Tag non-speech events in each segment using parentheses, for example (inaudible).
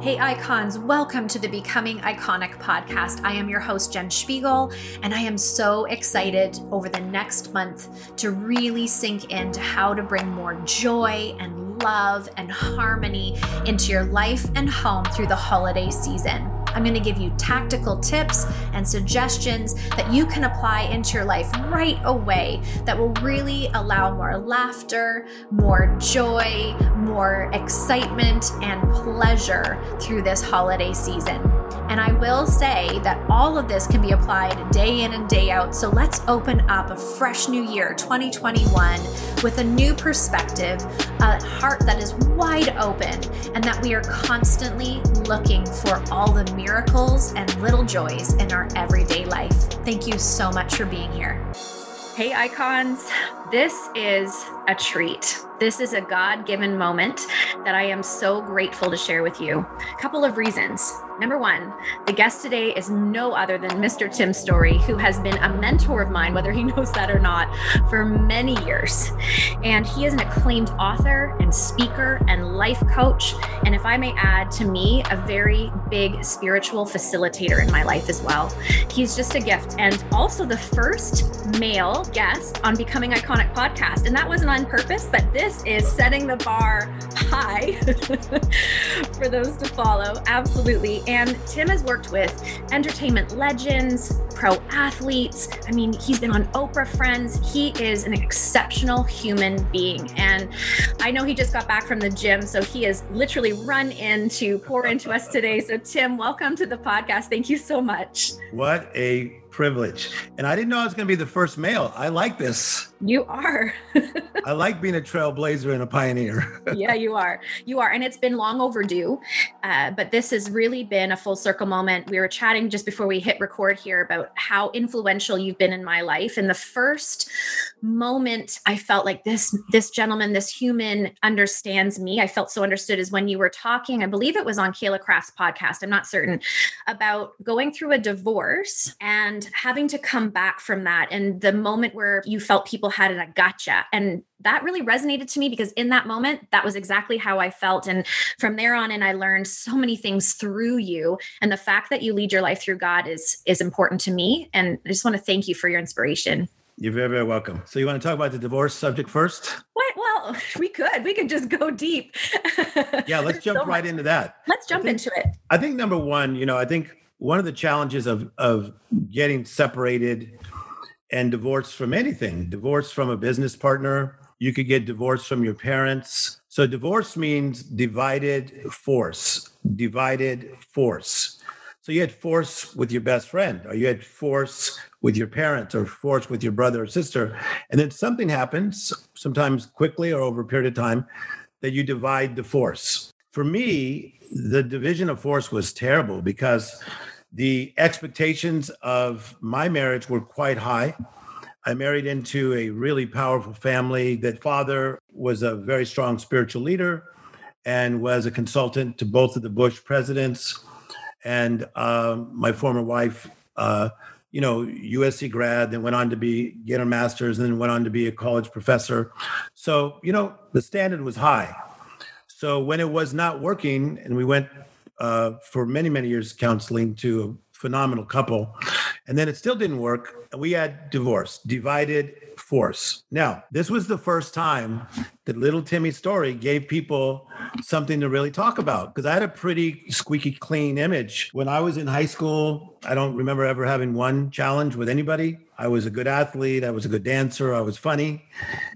Hey, icons, welcome to the Becoming Iconic podcast. I am your host, Jen Spiegel, and I am so excited over the next month to really sink into how to bring more joy and love and harmony into your life and home through the holiday season. I'm going to give you tactical tips and suggestions that you can apply into your life right away that will really allow more laughter, more joy, more excitement, and pleasure through this holiday season. And I will say that all of this can be applied day in and day out. So let's open up a fresh new year, 2021, with a new perspective, a heart that is wide open, and that we are constantly looking for all the miracles and little joys in our everyday life. Thank you so much for being here. Hey, icons. This is a treat. This is a God given moment that I am so grateful to share with you. A couple of reasons. Number one, the guest today is no other than Mr. Tim Storey, who has been a mentor of mine, whether he (laughs) knows that or not, for many years. And he is an acclaimed author and speaker and life coach. And if I may add, to me, a very big spiritual facilitator in my life as well. He's just a gift. And also the first male guest on Becoming Iconic podcast. And that wasn't on purpose, but this is setting the bar high (laughs) for those to follow. Absolutely. And Tim has worked with entertainment legends, pro athletes. I mean, he's been on Oprah Friends. He is an exceptional human being. And I know he just got back from the gym, so he has literally run in to pour into us today. So, Tim, welcome to the podcast. Thank you so much. What a privilege. And I didn't know I was going to be the first male. I like this. You are. (laughs) I like being a trailblazer and a pioneer. (laughs) yeah, you are. You are. And it's been long overdue. Uh, but this has really been a full circle moment. We were chatting just before we hit record here about how influential you've been in my life. And the first moment I felt like this this gentleman, this human understands me. I felt so understood is when you were talking, I believe it was on Kayla Craft's podcast, I'm not certain, about going through a divorce and having to come back from that and the moment where you felt people had a gotcha. And that really resonated to me because in that moment, that was exactly how I felt. And from there on in, I learned so many things through you. And the fact that you lead your life through God is is important to me. And I just want to thank you for your inspiration. You're very, very welcome. So you want to talk about the divorce subject first? What? Well, (laughs) we could. We could just go deep. yeah, let's (laughs) jump so right much. into that. Let's jump think, into it. I think number one, you know, I think one of the challenges of of getting separated and divorced from anything divorce from a business partner you could get divorced from your parents. So divorce means divided force divided force. So you had force with your best friend or you had force with your parents or force with your brother or sister. And then something happens sometimes quickly or over a period of time that you divide the force. For me the division of force was terrible because the expectations of my marriage were quite high. I married into a really powerful family. That father was a very strong spiritual leader and was a consultant to both of the Bush presidents. And um, my former wife, uh, you know, USC grad, then went on to be get a master's, and then went on to be a college professor. So, you know, the standard was high. So when it was not working, and we went uh, for many, many years counseling to a phenomenal couple. And then it still didn't work. We had divorce, divided force. Now, this was the first time that little Timmy Storey gave people something to really talk about because I had a pretty squeaky clean image. When I was in high school, I don't remember ever having one challenge with anybody. I was a good athlete, I was a good dancer, I was funny.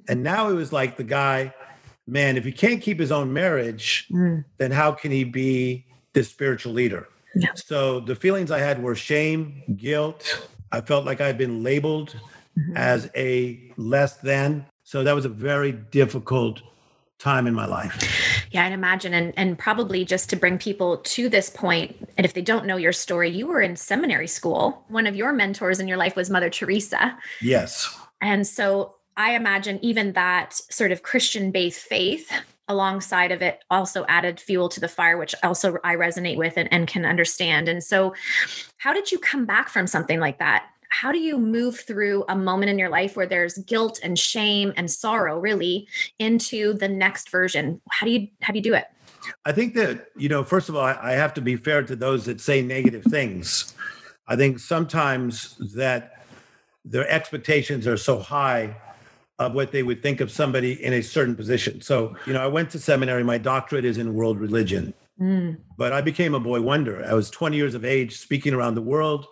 And now it was like the guy, man, if he can't keep his own marriage, mm. then how can he be this spiritual leader. Yeah. So the feelings I had were shame, guilt. I felt like I'd been labeled mm-hmm. as a less than. So that was a very difficult time in my life. Yeah, I'd imagine. And, and probably just to bring people to this point, and if they don't know your story, you were in seminary school. One of your mentors in your life was Mother Teresa. Yes. And so I imagine even that sort of Christian based faith alongside of it also added fuel to the fire which also i resonate with and, and can understand. And so how did you come back from something like that? How do you move through a moment in your life where there's guilt and shame and sorrow really into the next version? How do you how do you do it? I think that, you know, first of all, I, I have to be fair to those that say negative things. I think sometimes that their expectations are so high of what they would think of somebody in a certain position. So, you know, I went to seminary, my doctorate is in world religion. Mm. But I became a boy wonder. I was 20 years of age, speaking around the world.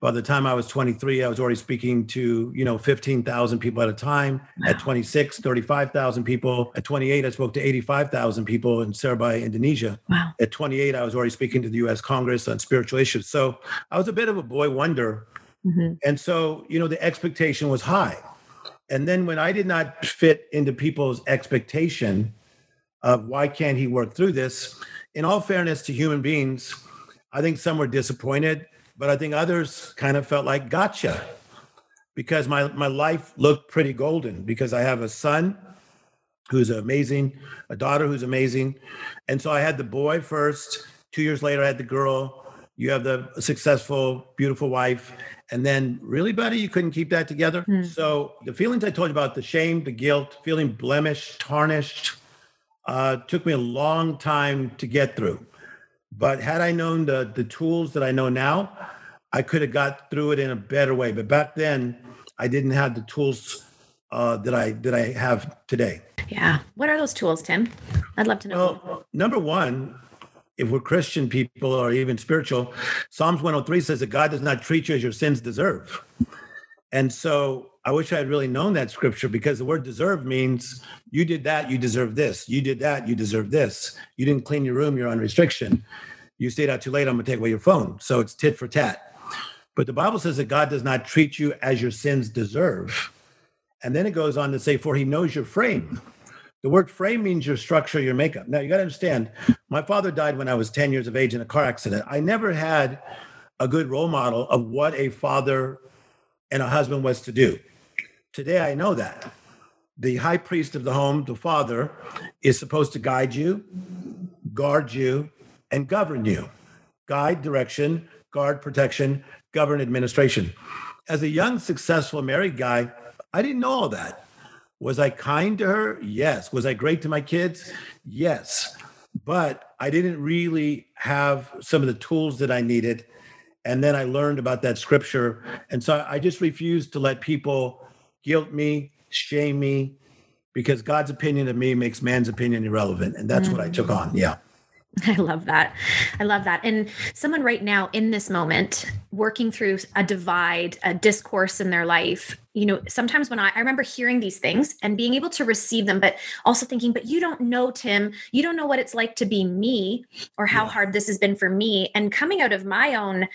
By the time I was 23, I was already speaking to, you know, 15,000 people at a time. Wow. At 26, 35,000 people. At 28, I spoke to 85,000 people in Surabaya, Indonesia. Wow. At 28, I was already speaking to the US Congress on spiritual issues. So I was a bit of a boy wonder. Mm-hmm. And so, you know, the expectation was high. And then when I did not fit into people's expectation of why can't he work through this, in all fairness to human beings, I think some were disappointed, but I think others kind of felt like gotcha because my, my life looked pretty golden because I have a son who's amazing, a daughter who's amazing. And so I had the boy first. Two years later, I had the girl. You have the successful, beautiful wife. And then, really, buddy, you couldn't keep that together. Mm. So, the feelings I told you about the shame, the guilt, feeling blemished, tarnished, uh, took me a long time to get through. But had I known the, the tools that I know now, I could have got through it in a better way. But back then, I didn't have the tools uh, that I that I have today. Yeah. What are those tools, Tim? I'd love to know. Well, number one, if we're Christian people or even spiritual, Psalms 103 says that God does not treat you as your sins deserve. And so I wish I had really known that scripture because the word deserve means you did that, you deserve this. You did that, you deserve this. You didn't clean your room, you're on restriction. You stayed out too late, I'm gonna take away your phone. So it's tit for tat. But the Bible says that God does not treat you as your sins deserve. And then it goes on to say, for he knows your frame. The word frame means your structure, your makeup. Now you got to understand, my father died when I was 10 years of age in a car accident. I never had a good role model of what a father and a husband was to do. Today, I know that. The high priest of the home, the father, is supposed to guide you, guard you, and govern you. Guide, direction, guard, protection, govern, administration. As a young, successful married guy, I didn't know all that. Was I kind to her? Yes. Was I great to my kids? Yes. But I didn't really have some of the tools that I needed and then I learned about that scripture. And so I just refused to let people guilt me, shame me, because God's opinion of me makes man's opinion irrelevant. And that's mm-hmm. what I took on. Yeah. (laughs) I love that. I love that. And someone right now in this moment working through a divide, a discourse in their life, you know, sometimes when I, I remember hearing these things and being able to receive them, but also thinking, but you don't know, Tim, you don't know what it's like to be me or how yeah. hard this has been for me. And coming out of my own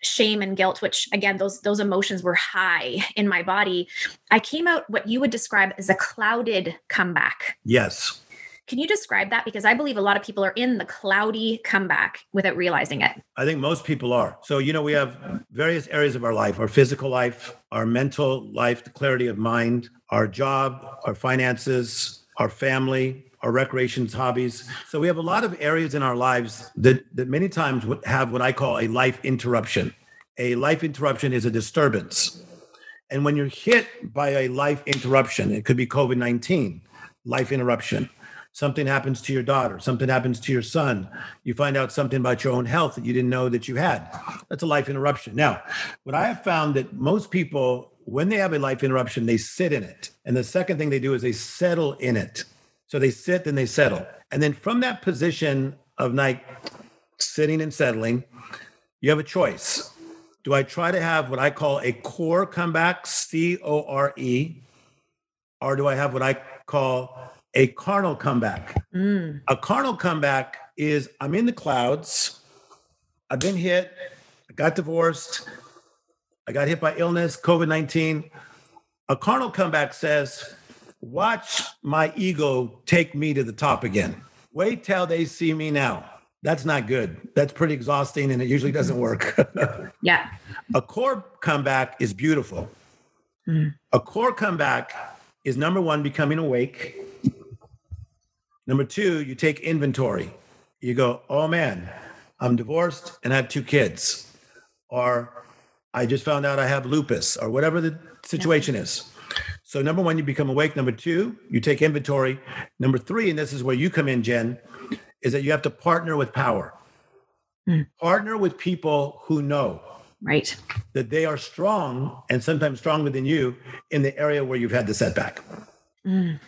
shame and guilt, which again, those, those emotions were high in my body, I came out what you would describe as a clouded comeback. Yes can you describe that? Because I believe a lot of people are in the cloudy comeback without realizing it. I think most people are. So, you know, we have various areas of our life our physical life, our mental life, the clarity of mind, our job, our finances, our family, our recreations, hobbies. So we have a lot of areas in our lives that, that many times would have what I call a life interruption. A life interruption is a disturbance. And when you're hit by a life interruption, it could be COVID 19, life interruption something happens to your daughter, something happens to your son, you find out something about your own health that you didn't know that you had. That's a life interruption. Now, what I have found that most people, when they have a life interruption, they sit in it. And the second thing they do is they settle in it. So they sit and they settle. And then from that position of like sitting and settling, you have a choice. Do I try to have what I call a core comeback, C O R E, or do I have what I call a carnal comeback. Mm. A carnal comeback is I'm in the clouds. I've been hit. I got divorced. I got hit by illness, COVID 19. A carnal comeback says, Watch my ego take me to the top again. Wait till they see me now. That's not good. That's pretty exhausting and it usually doesn't work. (laughs) yeah. A core comeback is beautiful. Mm. A core comeback is number one, becoming awake. Number two, you take inventory. You go, oh man, I'm divorced and I have two kids. Or I just found out I have lupus or whatever the situation is. So, number one, you become awake. Number two, you take inventory. Number three, and this is where you come in, Jen, is that you have to partner with power. Mm. Partner with people who know right that they are strong and sometimes stronger than you in the area where you've had the setback. Mm.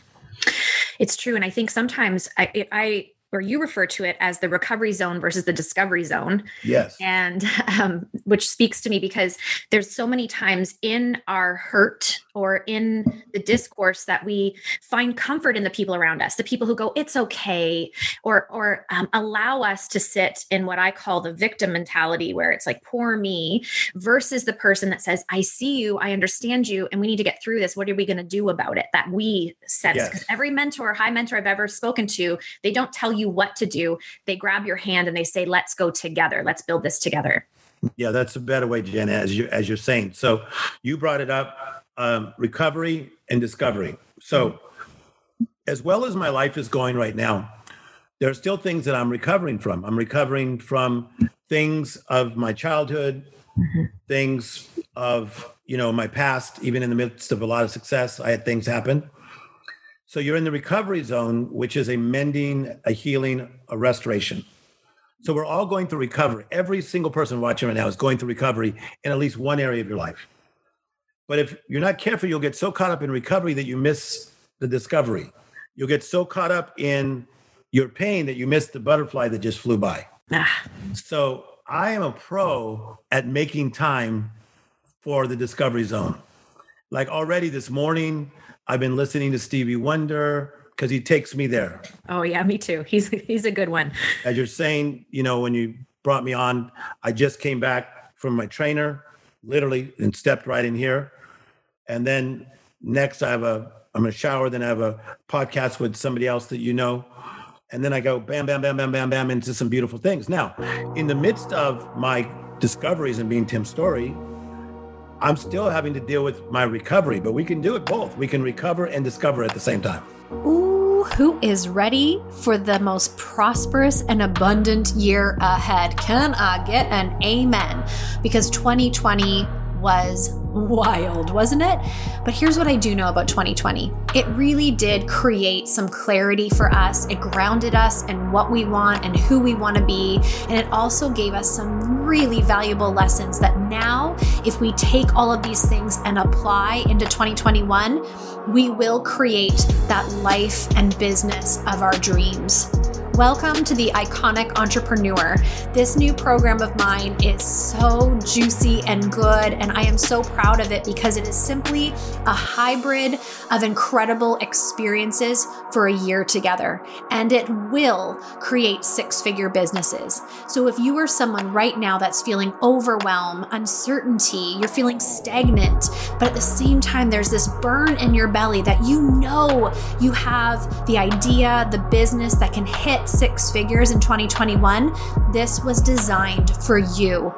It's true, and I think sometimes I, I or you refer to it as the recovery zone versus the discovery zone. Yes. And um, which speaks to me because there's so many times in our hurt or in the discourse that we find comfort in the people around us, the people who go, it's okay, or, or um, allow us to sit in what I call the victim mentality, where it's like, poor me, versus the person that says, I see you, I understand you, and we need to get through this. What are we going to do about it? That we sense. Because yes. every mentor, high mentor I've ever spoken to, they don't tell you you what to do. They grab your hand and they say, let's go together. Let's build this together. Yeah, that's a better way, Jen, as you as you're saying. So you brought it up, um, recovery and discovery. So as well as my life is going right now, there are still things that I'm recovering from. I'm recovering from things of my childhood, mm-hmm. things of you know my past. Even in the midst of a lot of success, I had things happen. So you're in the recovery zone, which is a mending, a healing, a restoration. So we're all going through recovery. Every single person watching right now is going through recovery in at least one area of your life. But if you're not careful, you'll get so caught up in recovery that you miss the discovery. You'll get so caught up in your pain that you miss the butterfly that just flew by. Ah. So I am a pro at making time for the discovery zone. Like already this morning, I've been listening to Stevie Wonder because he takes me there. Oh yeah, me too. He's he's a good one. As you're saying, you know, when you brought me on, I just came back from my trainer, literally, and stepped right in here. And then next, I have a I'm gonna shower. Then I have a podcast with somebody else that you know. And then I go bam, bam, bam, bam, bam, bam into some beautiful things. Now, in the midst of my discoveries and being Tim Storey, I'm still having to deal with my recovery, but we can do it both. We can recover and discover at the same time. Ooh, who is ready for the most prosperous and abundant year ahead? Can I get an amen? Because 2020 was wild, wasn't it? But here's what I do know about 2020 it really did create some clarity for us. It grounded us in what we want and who we want to be. And it also gave us some really valuable lessons that now, if we take all of these things and apply into 2021, we will create that life and business of our dreams. Welcome to the Iconic Entrepreneur. This new program of mine is so juicy and good, and I am so proud of it because it is simply a hybrid of incredible experiences for a year together, and it will create six figure businesses. So if you are someone right now that's feeling overwhelm, uncertainty, you're feeling stagnant, but at the same time, there's this burn in your belly that you know you have the idea, the business that can hit six figures in 2021, this was designed for you.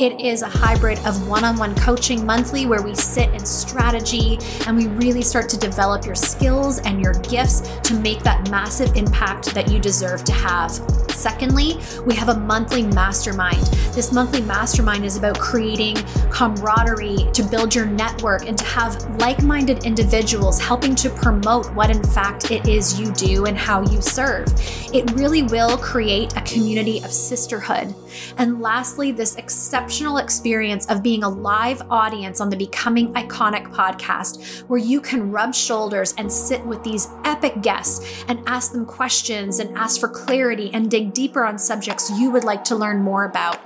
It is a hybrid of one on one coaching monthly where we sit in strategy and we really start to develop your skills and your gifts to make that massive impact that you deserve to have. Secondly, we have a monthly mastermind. This monthly mastermind is about creating camaraderie to build your network and to have like minded individuals helping to promote what, in fact, it is you do and how you serve. It really will create a community of sisterhood. And lastly, this exceptional experience of being a live audience on the Becoming Iconic podcast, where you can rub shoulders and sit with these epic guests and ask them questions and ask for clarity and dig deeper on subjects you would like to learn more about.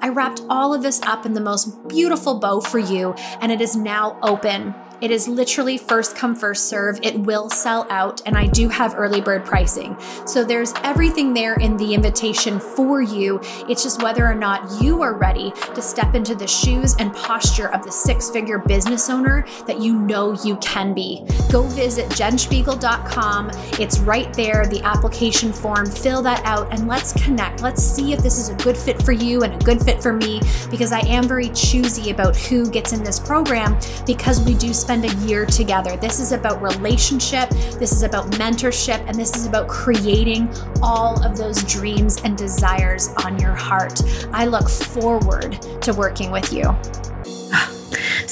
I wrapped all of this up in the most beautiful bow for you, and it is now open. It is literally first come, first serve. It will sell out, and I do have early bird pricing. So there's everything there in the invitation for you. It's just whether or not you are ready to step into the shoes and posture of the six figure business owner that you know you can be. Go visit jenspiegel.com. It's right there, the application form. Fill that out and let's connect. Let's see if this is a good fit for you and a good fit for me because I am very choosy about who gets in this program because we do spend spend a year together. This is about relationship, this is about mentorship, and this is about creating all of those dreams and desires on your heart. I look forward to working with you. (sighs) (laughs)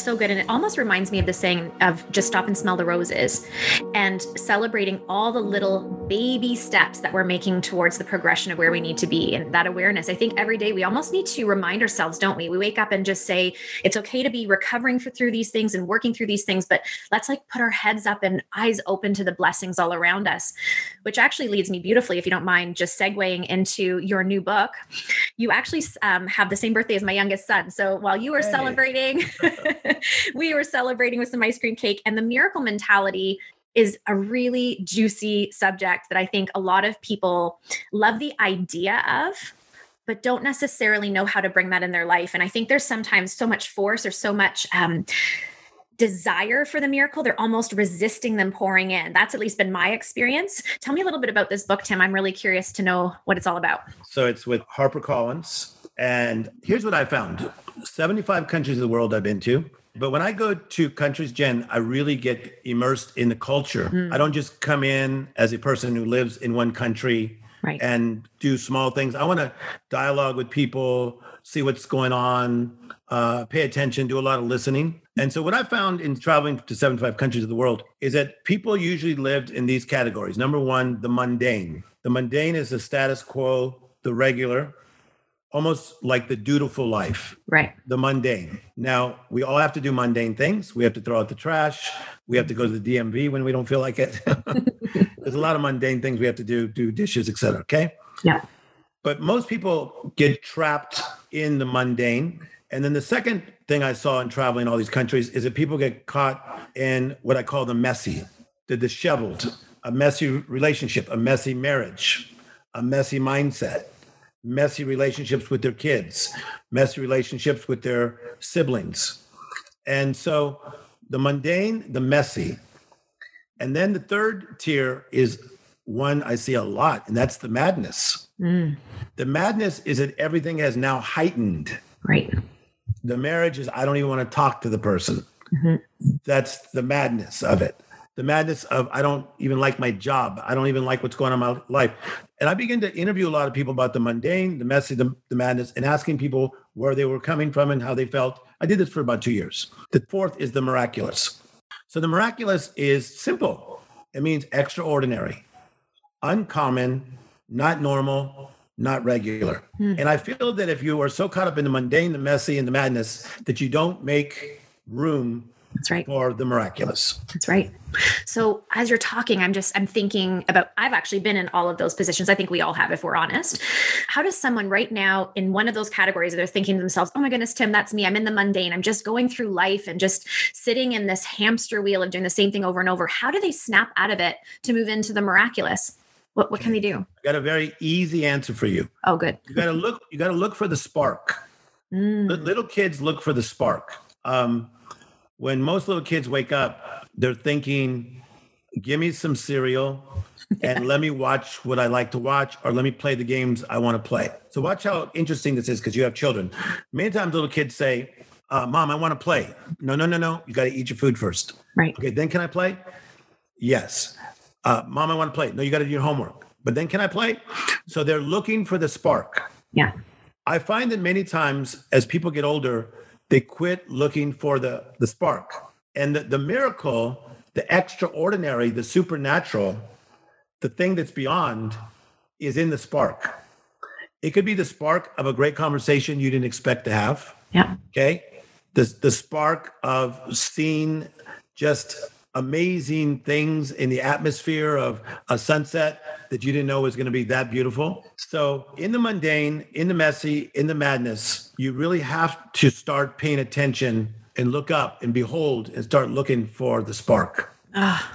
it's so good. And it almost reminds me of the saying of just stop and smell the roses and celebrating all the little baby steps that we're making towards the progression of where we need to be and that awareness. I think every day we almost need to remind ourselves, don't we? We wake up and just say, it's okay to be recovering for, through these things and working through these things, but let's like put our heads up and eyes open to the blessings all around us, which actually leads me beautifully, if you don't mind, just segueing into your new book. You actually um, have the same birthday as my youngest son. So while you were hey. celebrating, (laughs) (laughs) we were celebrating with some ice cream cake. And the miracle mentality is a really juicy subject that I think a lot of people love the idea of, but don't necessarily know how to bring that in their life. And I think there's sometimes so much force or so much um, desire for the miracle, they're almost resisting them pouring in. That's at least been my experience. Tell me a little bit about this book, Tim. I'm really curious to know what it's all about. So it's with HarperCollins. And here's what I found 75 countries of the world I've been to. But when I go to countries, Jen, I really get immersed in the culture. Mm. I don't just come in as a person who lives in one country right. and do small things. I want to dialogue with people, see what's going on, uh, pay attention, do a lot of listening. And so, what I found in traveling to 75 countries of the world is that people usually lived in these categories. Number one, the mundane. The mundane is the status quo, the regular, almost like the dutiful life. Right. The mundane. Now, we all have to do mundane things. We have to throw out the trash. We have to go to the DMV when we don't feel like it. (laughs) There's a lot of mundane things we have to do, do dishes, etc. Okay. Yeah. But most people get trapped in the mundane. And then the second thing I saw in traveling all these countries is that people get caught in what I call the messy, the disheveled, a messy relationship, a messy marriage, a messy mindset, messy relationships with their kids, messy relationships with their siblings. And so the mundane, the messy. And then the third tier is one I see a lot, and that's the madness. Mm. The madness is that everything has now heightened. Right. The marriage is I don't even want to talk to the person. Mm-hmm. That's the madness of it. The madness of I don't even like my job. I don't even like what's going on in my life. And I began to interview a lot of people about the mundane, the messy, the, the madness, and asking people where they were coming from and how they felt. I did this for about two years. The fourth is the miraculous. So the miraculous is simple. It means extraordinary, uncommon, not normal, not regular. Hmm. And I feel that if you are so caught up in the mundane, the messy, and the madness that you don't make room that's right. For the miraculous. That's right. So as you're talking, I'm just I'm thinking about I've actually been in all of those positions. I think we all have if we're honest. How does someone right now in one of those categories they're thinking to themselves, "Oh my goodness, Tim, that's me. I'm in the mundane. I'm just going through life and just sitting in this hamster wheel of doing the same thing over and over." How do they snap out of it to move into the miraculous? What what can they do? I got a very easy answer for you. Oh, good. You got to look you got to look for the spark. Mm. Little kids look for the spark. Um, when most little kids wake up, they're thinking, give me some cereal and let me watch what I like to watch or let me play the games I want to play. So watch how interesting this is because you have children. Many times little kids say, uh, mom, I want to play. No, no, no, no. You got to eat your food first. Right. Okay, then can I play? Yes. Uh, mom, I want to play. No, you got to do your homework. But then can I play? So they're looking for the spark. Yeah. I find that many times as people get older, they quit looking for the, the spark. And the, the miracle, the extraordinary, the supernatural, the thing that's beyond is in the spark. It could be the spark of a great conversation you didn't expect to have. Yeah. Okay. The, the spark of seeing just amazing things in the atmosphere of a sunset that you didn't know was going to be that beautiful. So, in the mundane, in the messy, in the madness, you really have to start paying attention and look up and behold and start looking for the spark. Ah,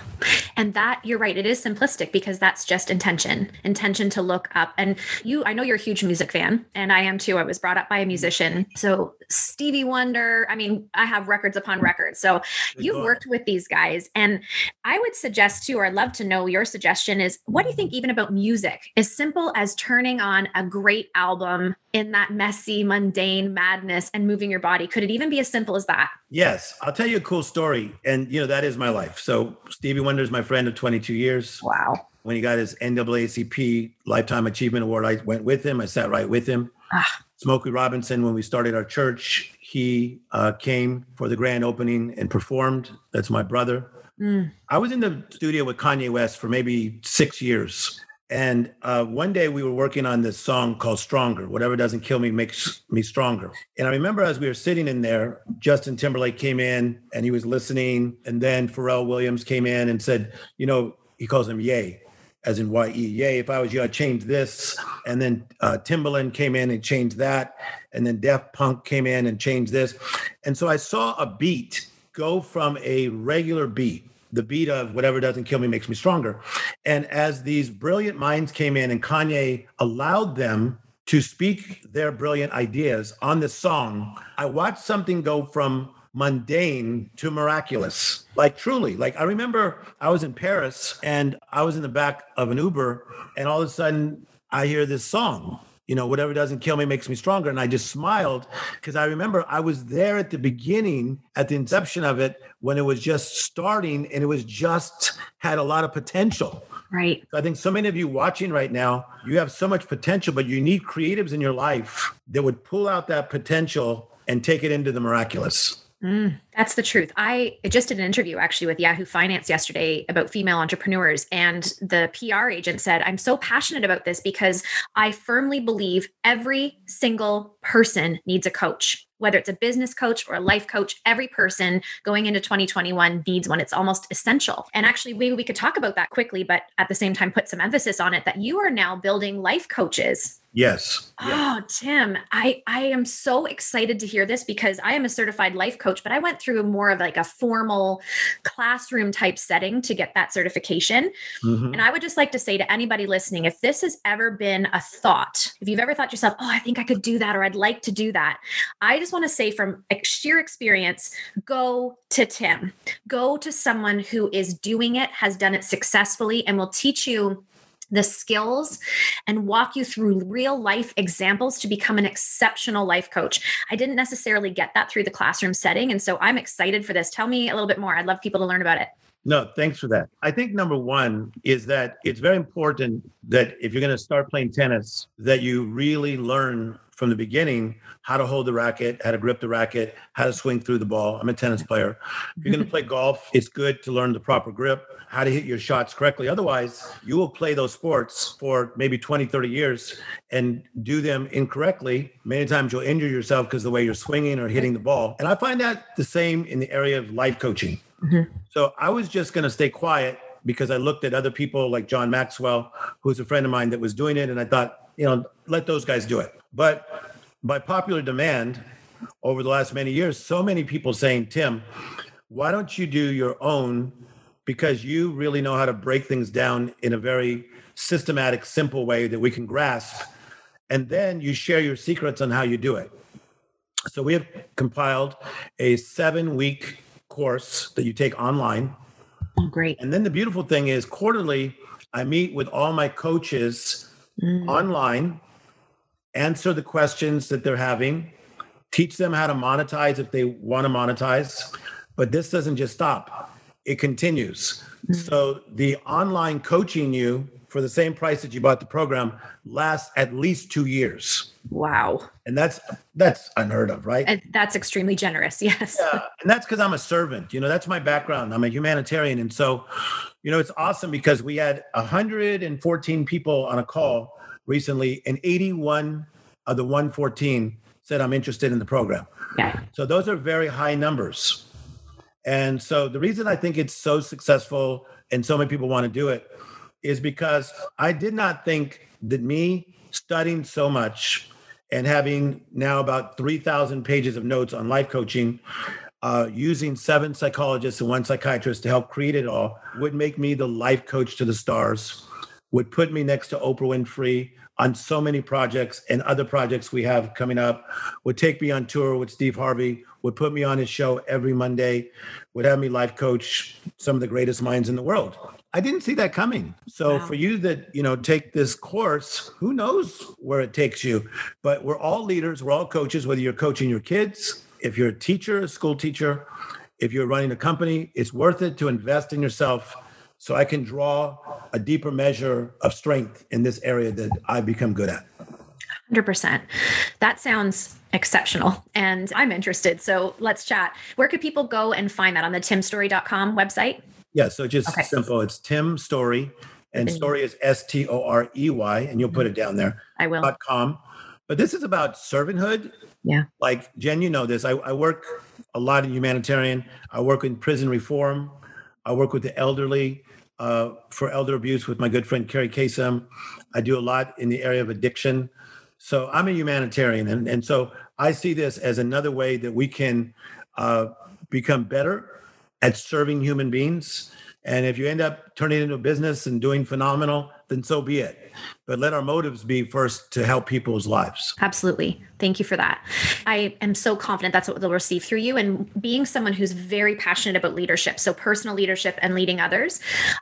and that you're right. It is simplistic because that's just intention, intention to look up. And you, I know you're a huge music fan, and I am too. I was brought up by a musician. So Stevie Wonder, I mean, I have records upon records. So you've worked with these guys. And I would suggest too, or I'd love to know your suggestion is what do you think even about music? As simple as turning on a great album in that messy, mundane madness and moving your body? Could it even be as simple as that? Yes. I'll tell you a cool story. And, you know, that is my life. So, Stevie Wonder is my friend of 22 years. Wow. When he got his NAACP Lifetime Achievement Award, I went with him. I sat right with him. Ah. Smokey Robinson, when we started our church, he uh, came for the grand opening and performed. That's my brother. Mm. I was in the studio with Kanye West for maybe six years. And uh, one day we were working on this song called Stronger. Whatever doesn't kill me makes me stronger. And I remember as we were sitting in there, Justin Timberlake came in and he was listening. And then Pharrell Williams came in and said, you know, he calls him Yay, as in Y E. Yay, if I was you, I'd change this. And then uh, Timbaland came in and changed that. And then Daft Punk came in and changed this. And so I saw a beat go from a regular beat the beat of whatever doesn't kill me makes me stronger. And as these brilliant minds came in and Kanye allowed them to speak their brilliant ideas on this song, I watched something go from mundane to miraculous. Like truly, like I remember I was in Paris and I was in the back of an Uber and all of a sudden I hear this song you know, whatever doesn't kill me makes me stronger. And I just smiled because I remember I was there at the beginning, at the inception of it, when it was just starting and it was just had a lot of potential. Right. So I think so many of you watching right now, you have so much potential, but you need creatives in your life that would pull out that potential and take it into the miraculous. Mm, that's the truth. I just did an interview actually with Yahoo Finance yesterday about female entrepreneurs, and the PR agent said, I'm so passionate about this because I firmly believe every single person needs a coach whether it's a business coach or a life coach, every person going into 2021 needs one. It's almost essential. And actually, maybe we could talk about that quickly, but at the same time, put some emphasis on it that you are now building life coaches Yes. Oh, Tim, I I am so excited to hear this because I am a certified life coach, but I went through more of like a formal classroom type setting to get that certification. Mm-hmm. And I would just like to say to anybody listening, if this has ever been a thought, if you've ever thought to yourself, "Oh, I think I could do that or I'd like to do that." I just want to say from sheer experience, go to Tim. Go to someone who is doing it, has done it successfully and will teach you the skills and walk you through real life examples to become an exceptional life coach. I didn't necessarily get that through the classroom setting. And so I'm excited for this. Tell me a little bit more. I'd love people to learn about it. No, thanks for that. I think number one is that it's very important that if you're going to start playing tennis, that you really learn from the beginning how to hold the racket, how to grip the racket, how to swing through the ball. I'm a tennis player. If you're going to play (laughs) golf, it's good to learn the proper grip, how to hit your shots correctly. Otherwise, you will play those sports for maybe 20, 30 years and do them incorrectly. Many times you'll injure yourself because the way you're swinging or hitting the ball. And I find that the same in the area of life coaching. Mm-hmm. So I was just going to stay quiet because I looked at other people like John Maxwell, who's a friend of mine that was doing it. And I thought, you know, let those guys do it. But by popular demand over the last many years, so many people saying, Tim, why don't you do your own? Because you really know how to break things down in a very systematic, simple way that we can grasp. And then you share your secrets on how you do it. So we have compiled a seven week course that you take online. Oh, great. And then the beautiful thing is quarterly, I meet with all my coaches mm. online answer the questions that they're having, teach them how to monetize if they want to monetize. But this doesn't just stop, it continues. Mm-hmm. So the online coaching you for the same price that you bought the program lasts at least two years. Wow. And that's that's unheard of, right? And that's extremely generous. (laughs) Yes. Yeah. And that's because I'm a servant. You know, that's my background. I'm a humanitarian. And so, you know, it's awesome because we had 114 people on a call recently, and 81 of the 114 said, I'm interested in the program. Yeah. So those are very high numbers. And so the reason I think it's so successful and so many people want to do it is because I did not think that me studying so much and having now about 3,000 pages of notes on life coaching, uh, using seven psychologists and one psychiatrist to help create it all would make me the life coach to the stars, would put me next to Oprah Winfrey, on so many projects and other projects we have coming up. Would take me on tour with Steve Harvey, would put me on his show every Monday, would have me life coach some of the greatest minds in the world. I didn't see that coming. So wow. for you that, you know, take this course, who knows where it takes you. But we're all leaders, we're all coaches, whether you're coaching your kids, if you're a teacher, a school teacher, if you're running a company, it's worth it to invest in yourself so I can draw a deeper measure of strength in this area that I've become good at. 100%. That sounds exceptional and I'm interested. So let's chat. Where could people go and find that on the timstorey.com website? Yeah, so just okay. simple. It's Tim Storey and story is S T O R E Y, and you'll put it down there. I will. .com. But this is about servanthood. Yeah. Like Jen, you know this. I, I work a lot in humanitarian. I work in prison reform. I work with the elderly uh, for elder abuse with my good friend Kerri Kasem. I do a lot in the area of addiction. So I'm a humanitarian, and, and so I see this as another way that we can uh, become better at serving human beings and if you end up turning into a business and doing phenomenal, then so be it. But let our motives be first to help people's lives. Absolutely. Thank you for that. I am so confident that's what they'll receive through you. And being someone who's very passionate about leadership, so personal leadership and leading others,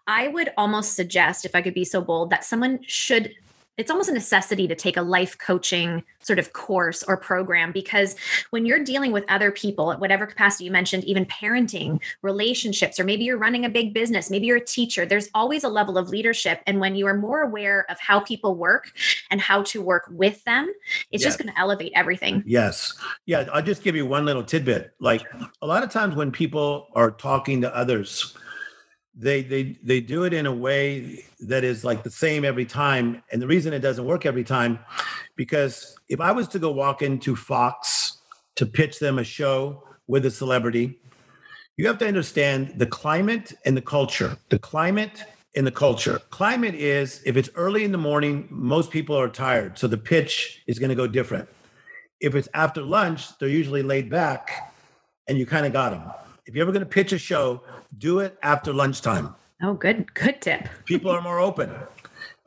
I would almost suggest, if I could be so bold, that someone should it's almost a necessity to take a life coaching sort of course or program because when you're dealing with other people at whatever capacity you mentioned even parenting relationships or maybe you're running a big business maybe you're a teacher there's always a level of leadership. And when you are more aware of how people work and how to work with them it's yes. just going to elevate everything. Yes. Yeah i'll just give you one little tidbit. Like a lot of times when people are talking to others they they they do it in a way that is like the same every time. And the reason it doesn't work every time because if i was to go walk into fox to pitch them a show with a celebrity you have to understand the climate and the culture the climate and the culture. Climate is if it's early in the morning most people are tired so the pitch is going to go different. If it's after lunch they're usually laid back and you kind of got them if you're ever going to pitch a show, do it after lunchtime. Oh, good, good tip. People are more open.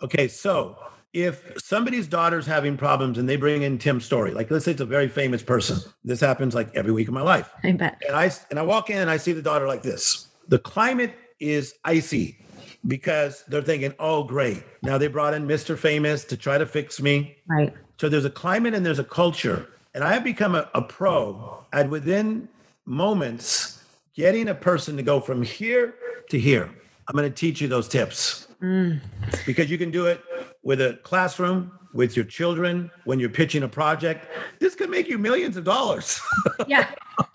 Okay, so if somebody's daughter's having problems and they bring in Tim's Storey, like let's say it's a very famous person, this happens like every week of my life. I bet. And I and I walk in and I see the daughter like this. The climate is icy because they're thinking, "Oh, great! Now they brought in Mr. Famous to try to fix me." Right. So there's a climate and there's a culture, and I have become a, a pro at within moments getting a person to go from here to here. I'm going to teach you those tips mm. because you can do it with a classroom, with your children, when you're pitching a project. This could make you millions of dollars. (laughs) yeah,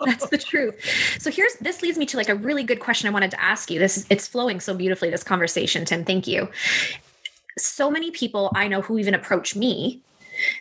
that's the truth. So here's this leads me to like a really good question I wanted to ask you. This it's flowing so beautifully this conversation, Tim. Thank you. So many people I know who even approach me,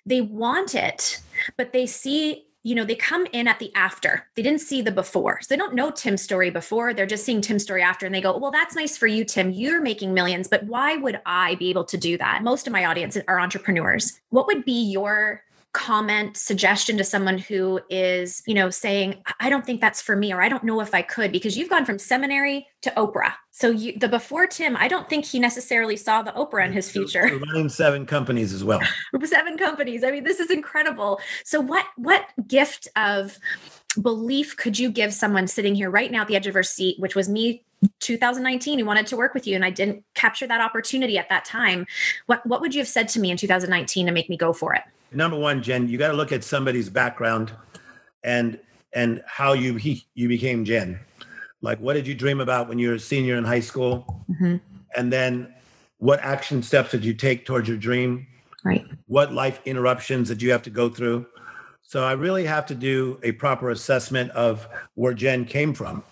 they want it, but they see you know, they come in at the after. They didn't see the before. So they don't know Tim's story before. They're just seeing Tim's story after and they go, well, that's nice for you, Tim. You're making millions, but why would I be able to do that? Most of my audience are entrepreneurs. What would be your comment suggestion to someone who is you know saying i don't think that's for me or i don't know if i could because you've gone from seminary to oprah. So you the before tim i don't think he necessarily saw the oprah in his future. We're running seven companies as well. (laughs) Seven companies. I mean this is incredible. So what what gift of belief could you give someone sitting here right now at the edge of her seat which was me 2019 who wanted to work with you and I didn't capture that opportunity at that time. What what would you have said to me in 2019 to make me go for it? Number one, Jen, you got to look at somebody's background and and how you he, you became Jen. Like, what did you dream about when you were a senior in high school? Mm-hmm. And then, what action steps did you take towards your dream? Right. What life interruptions did you have to go through? So I really have to do a proper assessment of where Jen came from.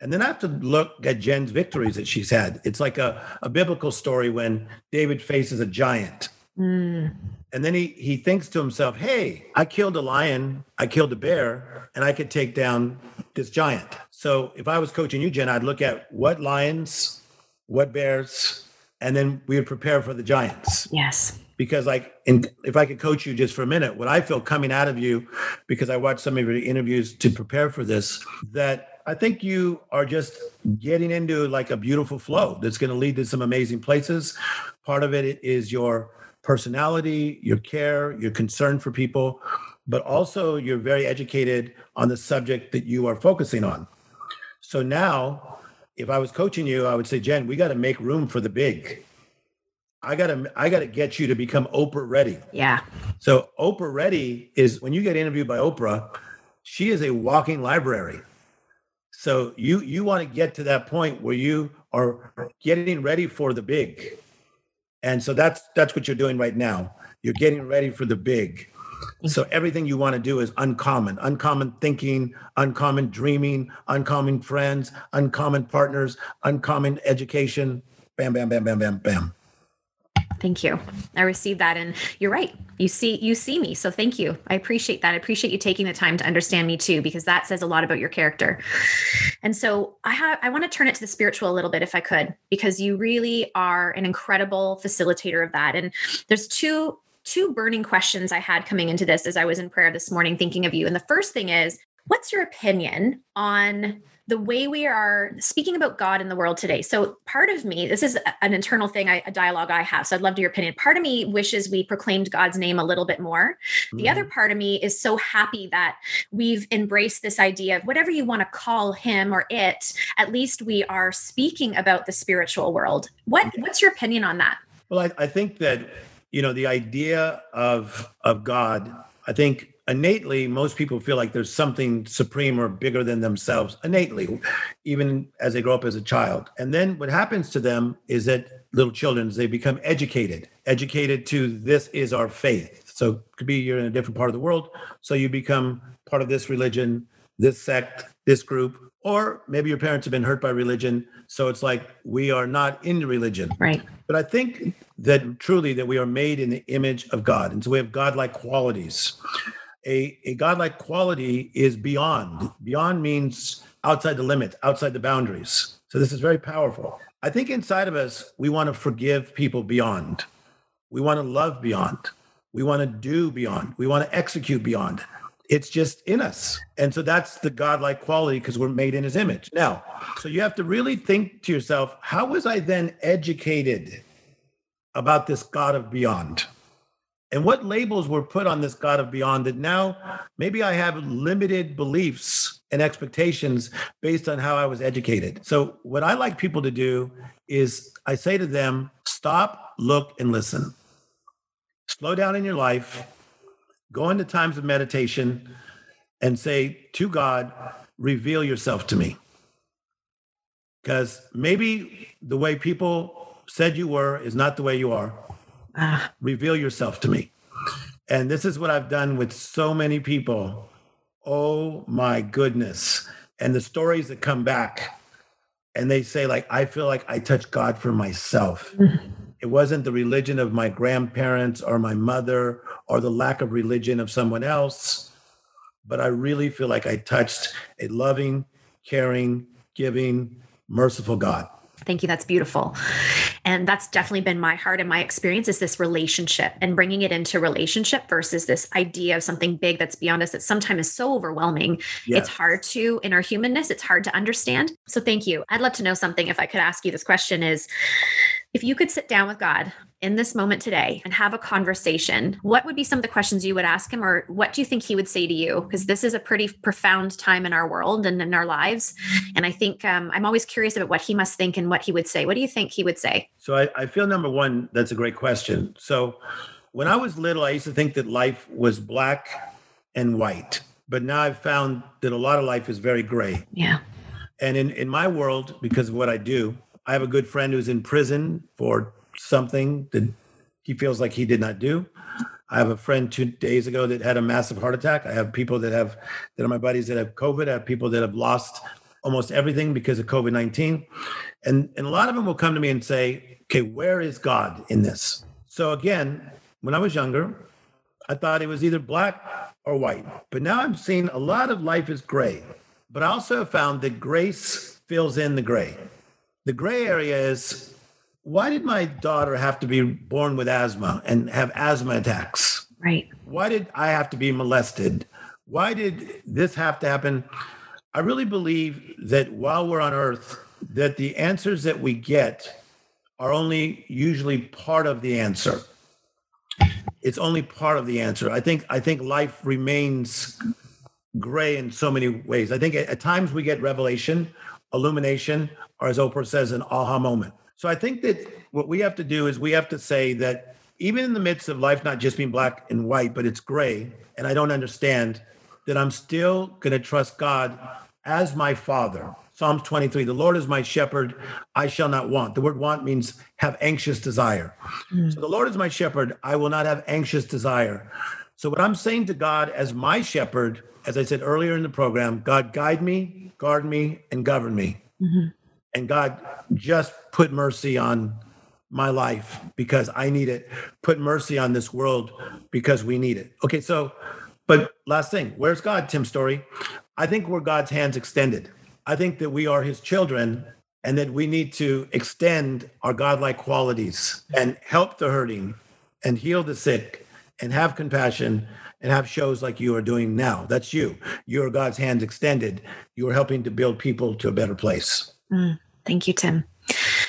And then I have to look at Jen's victories that she's had. It's like a, a biblical story when David faces a giant Mm. And then he he thinks to himself, "Hey, I killed a lion, I killed a bear, and I could take down this giant." So if I was coaching you, Jen, I'd look at what lions, what bears, and then we would prepare for the giants. Yes. Because like, in, if I could coach you just for a minute, what I feel coming out of you, because I watched some of your interviews to prepare for this, that I think you are just getting into like a beautiful flow that's going to lead to some amazing places. Part of it is your personality, your care, your concern for people, but also you're very educated on the subject that you are focusing on. So now, if I was coaching you, I would say, Jen, we got to make room for the big. I got to I got to get you to become Oprah ready. Yeah. So Oprah ready is when you get interviewed by Oprah, she is a walking library. So you you want to get to that point where you are getting ready for the big. And so that's that's what you're doing right now. You're getting ready for the big. So mm-hmm. everything you want to do is uncommon, uncommon thinking, uncommon dreaming, uncommon friends, uncommon partners, uncommon education. Bam, bam, bam, bam, bam, bam. Thank you. I received that and you're right. You see you see me. So thank you. I appreciate that. I appreciate you taking the time to understand me too because that says a lot about your character. And so I have I want to turn it to the spiritual a little bit if I could because you really are an incredible facilitator of that. And there's two two burning questions I had coming into this as I was in prayer this morning thinking of you. And the first thing is, what's your opinion on the way we are speaking about God in the world today. So, part of me, this is an internal thing, I, a dialogue I have. So, I'd love to your opinion. Part of me wishes we proclaimed God's name a little bit more. Mm-hmm. The other mm-hmm. part of me is so happy that we've embraced this idea of whatever you want to call him or it, at least we are speaking about the spiritual world. What, what's your opinion on that? Well, I, I think that you know the idea of of god i think innately most people feel like there's something supreme or bigger than themselves innately even as they grow up as a child. And then what happens to them is that little children they become educated educated to this is our faith. So it could be you're in a different part of the world so you become part of this religion this sect this group or maybe your parents have been hurt by religion so it's like we are not in religion. Right. But i think that truly that we are made in the image of god and so we have godlike qualities a, a godlike quality is beyond. Beyond means outside the limit outside the boundaries. So this is very powerful. I think inside of us we want to forgive people beyond. We want to love beyond. We want to do beyond. We want to execute beyond. It's just in us. And so that's the godlike quality because we're made in his image. Now, so you have to really think to yourself, how was I then educated about this God of beyond? And what labels were put on this God of beyond that now maybe I have limited beliefs and expectations based on how I was educated. So, what I like people to do is I say to them, stop, look, and listen. Slow down in your life go into times of meditation and say to God, reveal yourself to me. Because maybe the way people said you were is not the way you are. Ah. (sighs) Reveal yourself to me. And this is what I've done with so many people. Oh my goodness. And the stories that come back and they say, like, I feel like I touched God for myself. It wasn't the religion of my grandparents or my mother or the lack of religion of someone else, but I really feel like I touched a loving, caring, giving, merciful God. Thank you. That's beautiful. And that's definitely been my heart and my experience is this relationship and bringing it into relationship versus this idea of something big that's beyond us that sometimes is so overwhelming. Yes. It's hard to, in our humanness, it's hard to understand. So thank you. I'd love to know something if I could ask you this question is if you could sit down with God in this moment today and have a conversation, what would be some of the questions you would ask him, or what do you think he would say to you? Because this is a pretty profound time in our world and in our lives. And I think um, I'm always curious about what he must think and what he would say. What do you think he would say? So I, I feel number one, that's a great question. So when I was little, I used to think that life was black and white. But now I've found that a lot of life is very gray. Yeah. And in, in my world, because of what I do, I have a good friend who's in prison for something that he feels like he did not do. I have a friend two days ago that had a massive heart attack. I have people that have that are my buddies that have COVID. I have people that have lost almost everything because of COVID nineteen, and and a lot of them will come to me and say, "Okay, where is God in this?" So again, when I was younger, I thought it was either black or white, but now I'm seeing a lot of life is gray. But I also have found that grace fills in the gray. The gray area is why did my daughter have to be born with asthma and have asthma attacks? Right. Why did I have to be molested? Why did this have to happen? I really believe that while we're on earth, that the answers that we get are only usually part of the answer. It's only part of the answer. I think I think life remains gray in so many ways. I think at, at times we get revelation, illumination, or as Oprah says, an aha moment. So I think that what we have to do is we have to say that even in the midst of life not just being black and white, but it's gray, and I don't understand, that I'm still going to trust God as my father. Psalms 23 The Lord is my shepherd, I shall not want. The word want means have anxious desire. Mm. So the Lord is my shepherd, I will not have anxious desire. So, what I'm saying to God as my shepherd, as I said earlier in the program, God guide me, guard me, and govern me. Mm-hmm. And God just put mercy on my life because I need it. Put mercy on this world because we need it. Okay, so, but last thing, where's God, Tim Storey? I think we're God's hands extended. I think that we are his children and that we need to extend our godlike qualities and help the hurting and heal the sick and have compassion and have shows like you are doing now. That's you. You are God's hands extended. You are helping to build people to a better place. Mm, thank you, Tim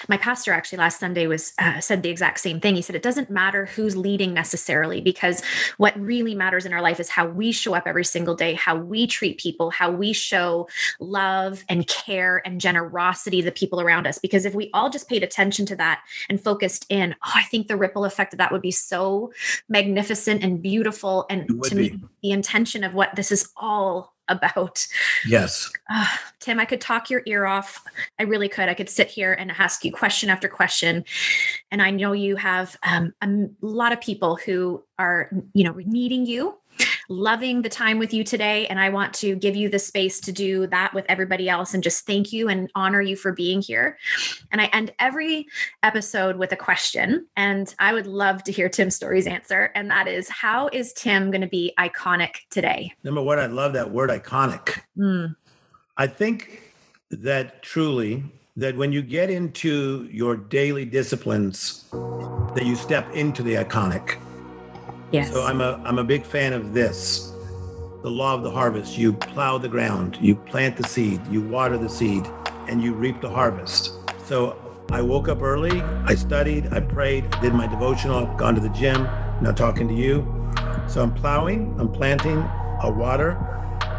my pastor actually last Sunday was uh, said the exact same thing. He said it doesn't matter who's leading necessarily because what really matters in our life is how we show up every single day, how we treat people, how we show love and care and generosity to the people around us. Because if we all just paid attention to that and focused in, oh, I think the ripple effect of that would be so magnificent and beautiful. And to be. me, the intention of what this is all (laughs) about. Yes. Uh, Tim, I could talk your ear off. I really could. I could sit here and ask you question after question. And I know you have um, a lot of people who are, you know, needing you loving the time with you today. And I want to give you the space to do that with everybody else and just thank you and honor you for being here. And I end every episode with a question. And I would love to hear Tim Storey's answer. And that is How is Tim going to be iconic today? Number one, I love that word iconic. Mm. I think that truly that when you get into your daily disciplines that you step into the iconic Yes. So I'm a I'm a big fan of this. The law of the harvest. You plow the ground, you plant the seed, you water the seed, and you reap the harvest. So I woke up early, I studied, I prayed, did my devotional, I've gone to the gym, now talking to you. So I'm plowing, I'm planting, I water,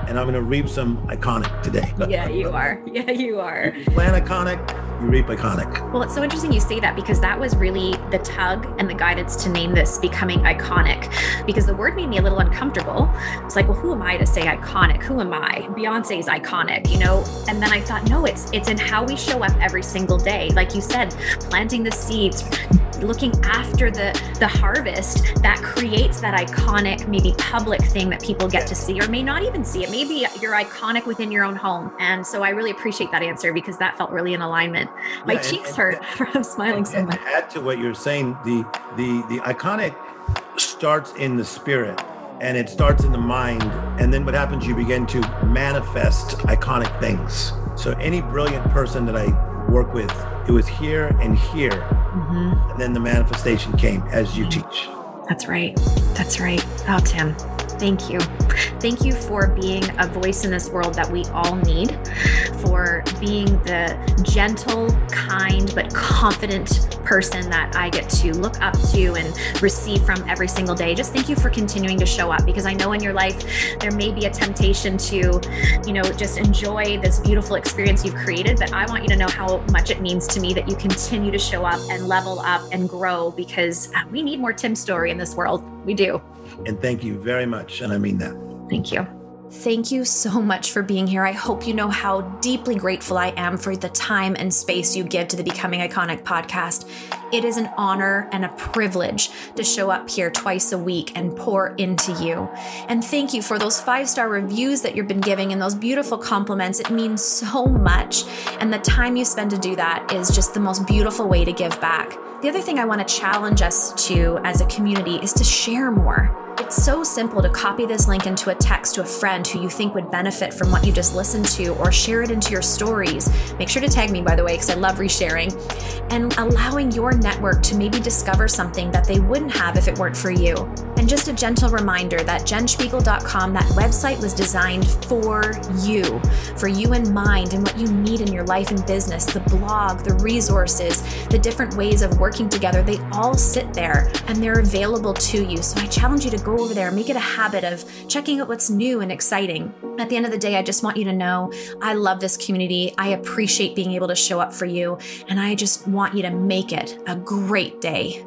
and I'm going to reap some iconic today. yeah, you (laughs) are. Yeah, you are. Plant iconic, reap iconic. Well, it's so interesting you say that because that was really the tug and the guidance to name this becoming iconic because the word made me a little uncomfortable. It's like, well, who am I to say iconic? Who am I? Beyonce is iconic, you know? And then I thought, no, it's it's in how we show up every single day. Like you said, planting the seeds, looking after the the harvest that creates that iconic maybe public thing that people get to see or may not even see it. Maybe you're iconic within your own home. And so i really appreciate that answer because that felt really in alignment. My yeah, cheeks and, hurt (laughs) from smiling so much. add to what you're saying the the the iconic starts in the spirit and it starts in the mind. And then what happens you begin to manifest iconic things. So any brilliant person that i work with it was here and here. Mm-hmm. And then the manifestation came as you teach. That's right. That's right. Oh, Tim. Thank you. Thank you for being a voice in this world that we all need, for being the gentle, kind, but confident person that I get to look up to and receive from every single day. Just thank you for continuing to show up because I know in your life there may be a temptation to, you know, just enjoy this beautiful experience you've created, but I want you to know how much it means to me that you continue to show up and level up and grow because we need more Tim Storey in this world. We do. And thank you very much. And I mean that. Thank you. Thank you so much for being here. I hope you know how deeply grateful I am for the time and space you give to the Becoming Iconic podcast. It is an honor and a privilege to show up here twice a week and pour into you. And thank you for those five star reviews that you've been giving and those beautiful compliments. It means so much. And the time you spend to do that is just the most beautiful way to give back. The other thing I want to challenge us to as a community is to share more. It's so simple to copy this link into a text to a friend who you think would benefit from what you just listened to or share it into your stories. Make sure to tag me, by the way, because I love resharing. And allowing your network to maybe discover something that they wouldn't have if it weren't for you. And just a gentle reminder that jenspiegel.com, that website was designed for you, for you in mind and what you need in your life and business. The blog, the resources, the different ways of working together, they all sit there and they're available to you. So I challenge you to go over there, make it a habit of checking out what's new and exciting. At the end of the day, I just want you to know I love this community. I appreciate being able to show up for you, and I just want you to make it a great day.